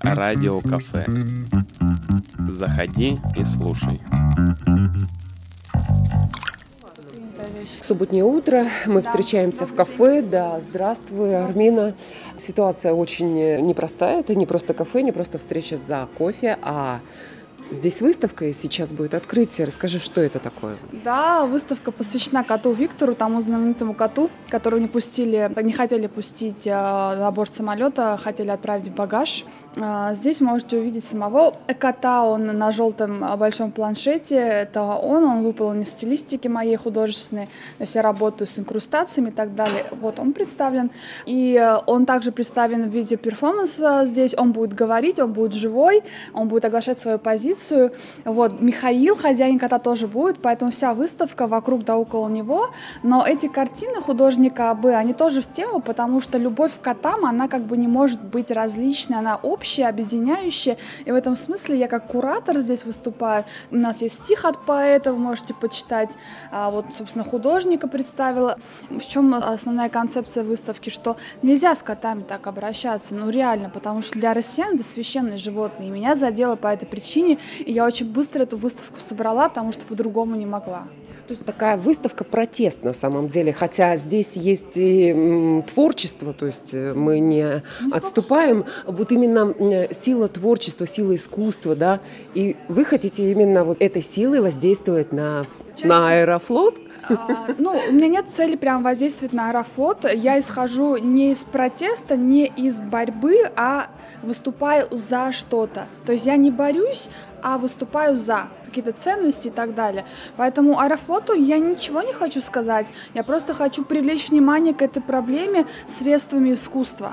Радио кафе. Заходи и слушай. Субботнее утро, мы встречаемся в кафе. Да, здравствуй, Армина. Ситуация очень непростая. Это не просто кафе, не просто встреча за кофе, а Здесь выставка, и сейчас будет открытие. Расскажи, что это такое? Да, выставка посвящена коту Виктору, тому знаменитому коту, которого не пустили, не хотели пустить э, на борт самолета, хотели отправить в багаж. Э, здесь можете увидеть самого кота, он на желтом э, большом планшете. Это он, он выполнен в стилистике моей художественной. То есть я работаю с инкрустациями и так далее. Вот он представлен. И он также представлен в виде перформанса здесь. Он будет говорить, он будет живой, он будет оглашать свою позицию позицию. Вот, Михаил, хозяин кота, тоже будет, поэтому вся выставка вокруг да около него. Но эти картины художника АБ, они тоже в тему, потому что любовь к котам, она как бы не может быть различной, она общая, объединяющая. И в этом смысле я как куратор здесь выступаю. У нас есть стих от поэта, вы можете почитать. А вот, собственно, художника представила. В чем основная концепция выставки? Что нельзя с котами так обращаться, ну реально, потому что для россиян это священные животные. И меня задело по этой причине, и я очень быстро эту выставку собрала, потому что по-другому не могла. То есть такая выставка протест на самом деле, хотя здесь есть и творчество, то есть э, мы не отступаем, вот именно сила творчества, сила искусства, да, и вы хотите именно вот этой силой воздействовать на, на аэрофлот? А, ну, у меня нет цели прям воздействовать на аэрофлот, я исхожу не из протеста, не из борьбы, а выступаю за что-то, то есть я не борюсь, а выступаю за какие-то ценности и так далее. Поэтому Аэрофлоту я ничего не хочу сказать, я просто хочу привлечь внимание к этой проблеме средствами искусства.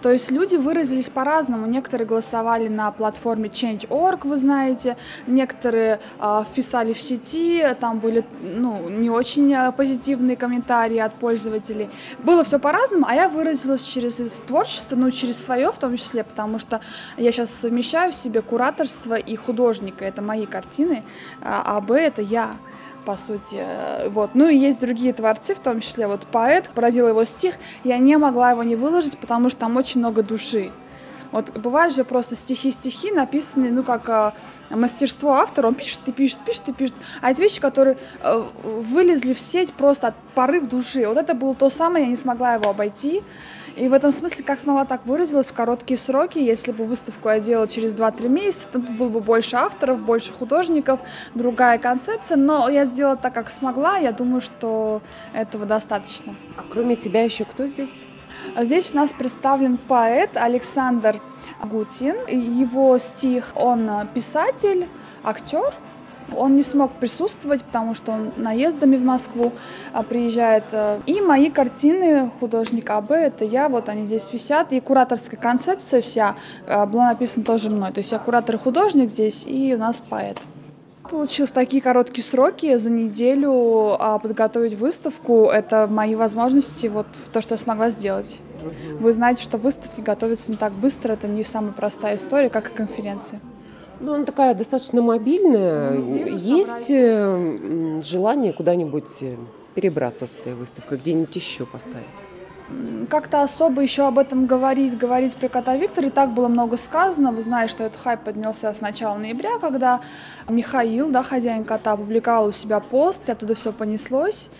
То есть люди выразились по-разному. Некоторые голосовали на платформе Change.org, вы знаете, некоторые э, вписали в сети, там были ну, не очень а, позитивные комментарии от пользователей. Было все по-разному, а я выразилась через творчество, ну, через свое в том числе, потому что я сейчас совмещаю в себе кураторство и художника. Это мои картины, а Б — это я по сути. Вот. Ну и есть другие творцы, в том числе вот поэт, поразил его стих, я не могла его не выложить, потому что там очень много души. Вот бывают же просто стихи-стихи, написанные, ну, как э, мастерство автора, он пишет и пишет, пишет и пишет. А эти вещи, которые э, вылезли в сеть просто от порыв души. Вот это было то самое, я не смогла его обойти. И в этом смысле, как смогла, так выразилась в короткие сроки. Если бы выставку я делала через 2-3 месяца, то было бы больше авторов, больше художников, другая концепция. Но я сделала так, как смогла. Я думаю, что этого достаточно. А кроме тебя еще кто здесь? Здесь у нас представлен поэт Александр Гутин. Его стих, он писатель, актер, он не смог присутствовать, потому что он наездами в Москву а, приезжает. Э, и мои картины художника АБ, это я, вот они здесь висят. И кураторская концепция вся э, была написана тоже мной. То есть я куратор и художник здесь, и у нас поэт. Получилось такие короткие сроки за неделю а, подготовить выставку. Это мои возможности, вот то, что я смогла сделать. Вы знаете, что выставки готовятся не так быстро, это не самая простая история, как и конференции. Ну, она такая достаточно мобильная. Есть э, желание куда-нибудь э, перебраться с этой выставкой, где-нибудь еще поставить? Как-то особо еще об этом говорить, говорить про кота Виктора, и так было много сказано. Вы знаете, что этот хайп поднялся с начала ноября, когда Михаил, да, хозяин кота, опубликовал у себя пост, и оттуда все понеслось.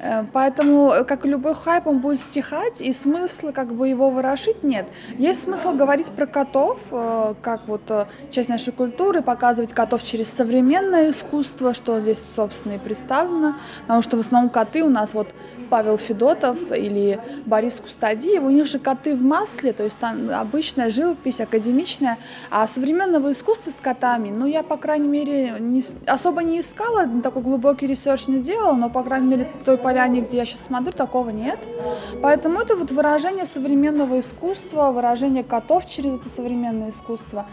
Э, поэтому, э, как и любой хайп, он будет стихать, и смысла как бы его вырошить нет. Есть смысл говорить про котов, э, как вот часть нашей культуры, показывать котов через современное искусство, что здесь, собственно, и представлено, потому что в основном коты у нас вот Павел Федотов или Борис Кустодиев, у них же коты в масле, то есть там обычная живопись, академичная, а современного искусства с котами, ну, я, по крайней мере, не, особо не искала, такой глубокий research не делала, но, по крайней мере, той поляне, где я сейчас смотрю, такого нет. Поэтому это вот выражение современного искусства, выражение котов через это современное искусство.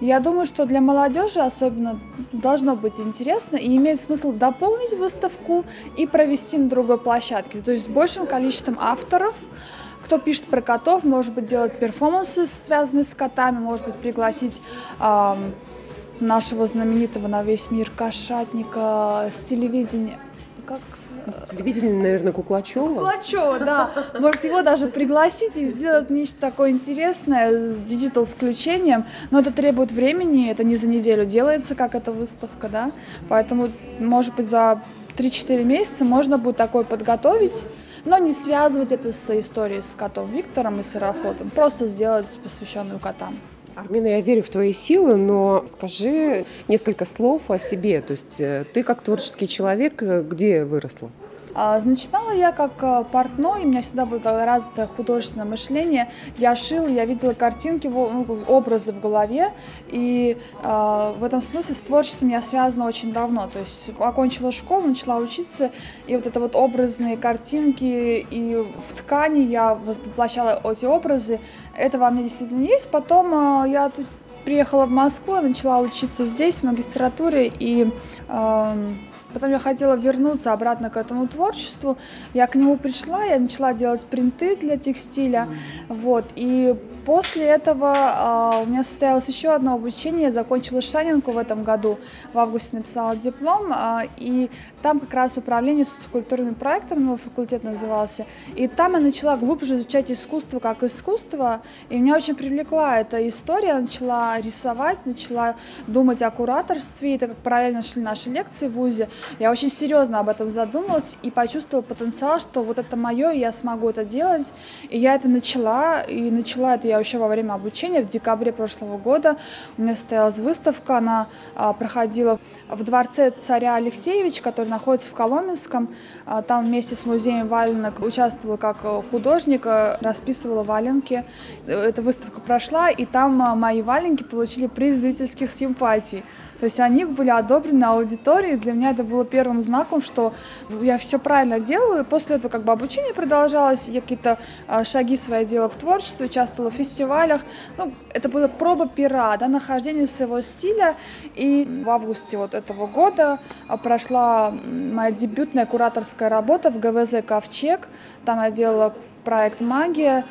Я думаю, что для молодежи особенно должно быть интересно и имеет смысл дополнить выставку и провести на другой площадке. То есть с большим количеством авторов, кто пишет про котов, может быть, делать перформансы, связанные с котами, может быть, пригласить э, нашего знаменитого на весь мир кошатника с телевидения. Как Телевидение, наверное, Куклачева. Куклачева, да. Может, его даже пригласить и сделать нечто такое интересное с диджитал-включением, но это требует времени, это не за неделю делается, как эта выставка, да. Поэтому, может быть, за 3-4 месяца можно будет такой подготовить, но не связывать это с историей с котом Виктором и с Аэрофлотом, просто сделать посвященную котам. Армина, я верю в твои силы, но скажи несколько слов о себе. То есть э, ты как творческий человек, э, где выросла? А, начинала я как э, портной, у меня всегда было развитое художественное мышление. Я шила, я видела картинки, ну, образы в голове, и э, в этом смысле с творчеством я связана очень давно. То есть окончила школу, начала учиться, и вот это вот образные картинки, и в ткани я воплощала эти образы, это во мне действительно есть. Потом э, я приехала в Москву, начала учиться здесь, в магистратуре, и Потом я хотела вернуться обратно к этому творчеству. Я к нему пришла, я начала делать принты для текстиля. Вот. И После этого э, у меня состоялось еще одно обучение. Я закончила Шанинку в этом году. В августе написала диплом. Э, и там как раз управление социокультурными проектами, мой факультет назывался. И там я начала глубже изучать искусство как искусство. И меня очень привлекла эта история. Я начала рисовать, начала думать о кураторстве. И так как параллельно шли наши лекции в ВУЗе, я очень серьезно об этом задумалась и почувствовала потенциал, что вот это мое, я смогу это делать. И я это начала. И начала это я еще во время обучения, в декабре прошлого года у меня состоялась выставка, она а, проходила в дворце царя Алексеевича, который находится в Коломенском. А, там вместе с музеем валенок участвовала как художник, а, расписывала валенки. Эта выставка прошла, и там а, мои валенки получили приз зрительских симпатий. То есть они были одобрены аудиторией. Для меня это было первым знаком, что я все правильно делаю. После этого как бы обучение продолжалось, я какие-то а, шаги свои делала в творчестве, участвовала в фестивалях. Ну, это была проба пера, да, нахождение своего стиля. И в августе вот этого года а, прошла моя дебютная кураторская работа в ГВЗ «Ковчег». Там я делала проект «Магия»,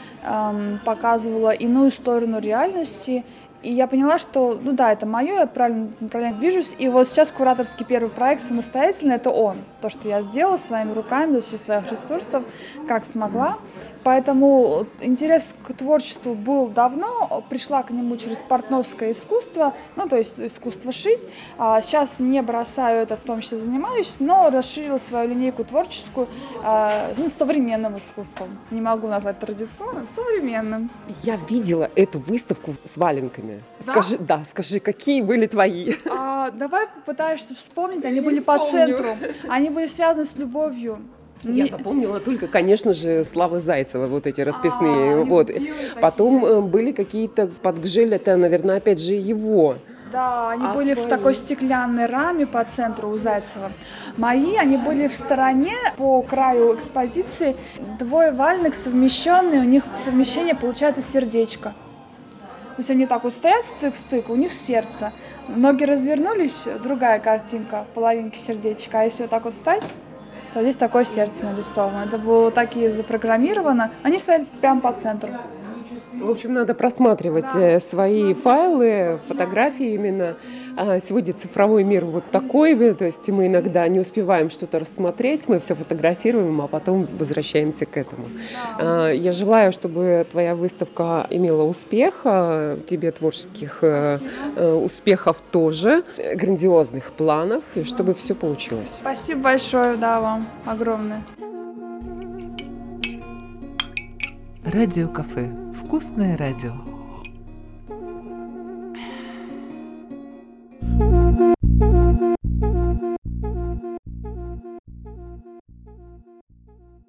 показывала иную сторону реальности и я поняла, что, ну да, это мое, я правильно, правильно движусь. И вот сейчас кураторский первый проект самостоятельно, это он. То, что я сделала своими руками, за счет своих ресурсов, как смогла. Поэтому интерес к творчеству был давно, пришла к нему через портновское искусство, ну, то есть искусство шить. А сейчас не бросаю это, в том числе занимаюсь, но расширила свою линейку творческую, а, ну, современным искусством. Не могу назвать традиционным, современным. Я видела эту выставку с валенками. Да? Скажи, да, скажи, какие были твои? А, давай попытаешься вспомнить, они были по центру, они были связаны с любовью. Я не... запомнила только, конечно же, Славы Зайцева, вот эти расписные. А, вот. Потом такие. Э, были какие-то подгжель, это, наверное, опять же его. Да, они а были в такой стеклянной раме по центру у Зайцева. Мои, они были в стороне по краю экспозиции. Двое вальных совмещенные, у них совмещение получается сердечко. То есть они так вот стоят стык-стык, у них сердце. Ноги развернулись, другая картинка, половинки сердечка. А если вот так вот стать, вот здесь такое сердце нарисовано. Это было так и запрограммировано. Они стояли прямо по центру. В общем, надо просматривать да. Э, свои файлы, фотографии именно. А, сегодня цифровой мир вот такой, то есть мы иногда не успеваем что-то рассмотреть, мы все фотографируем, а потом возвращаемся к этому. Да. Я желаю, чтобы твоя выставка имела успех, а, тебе творческих э, Спасибо. Э, успехов тоже, грандиозных планов, и чтобы все получилось. Спасибо большое, да, вам огромное. Радио кафе. Вкусное радио.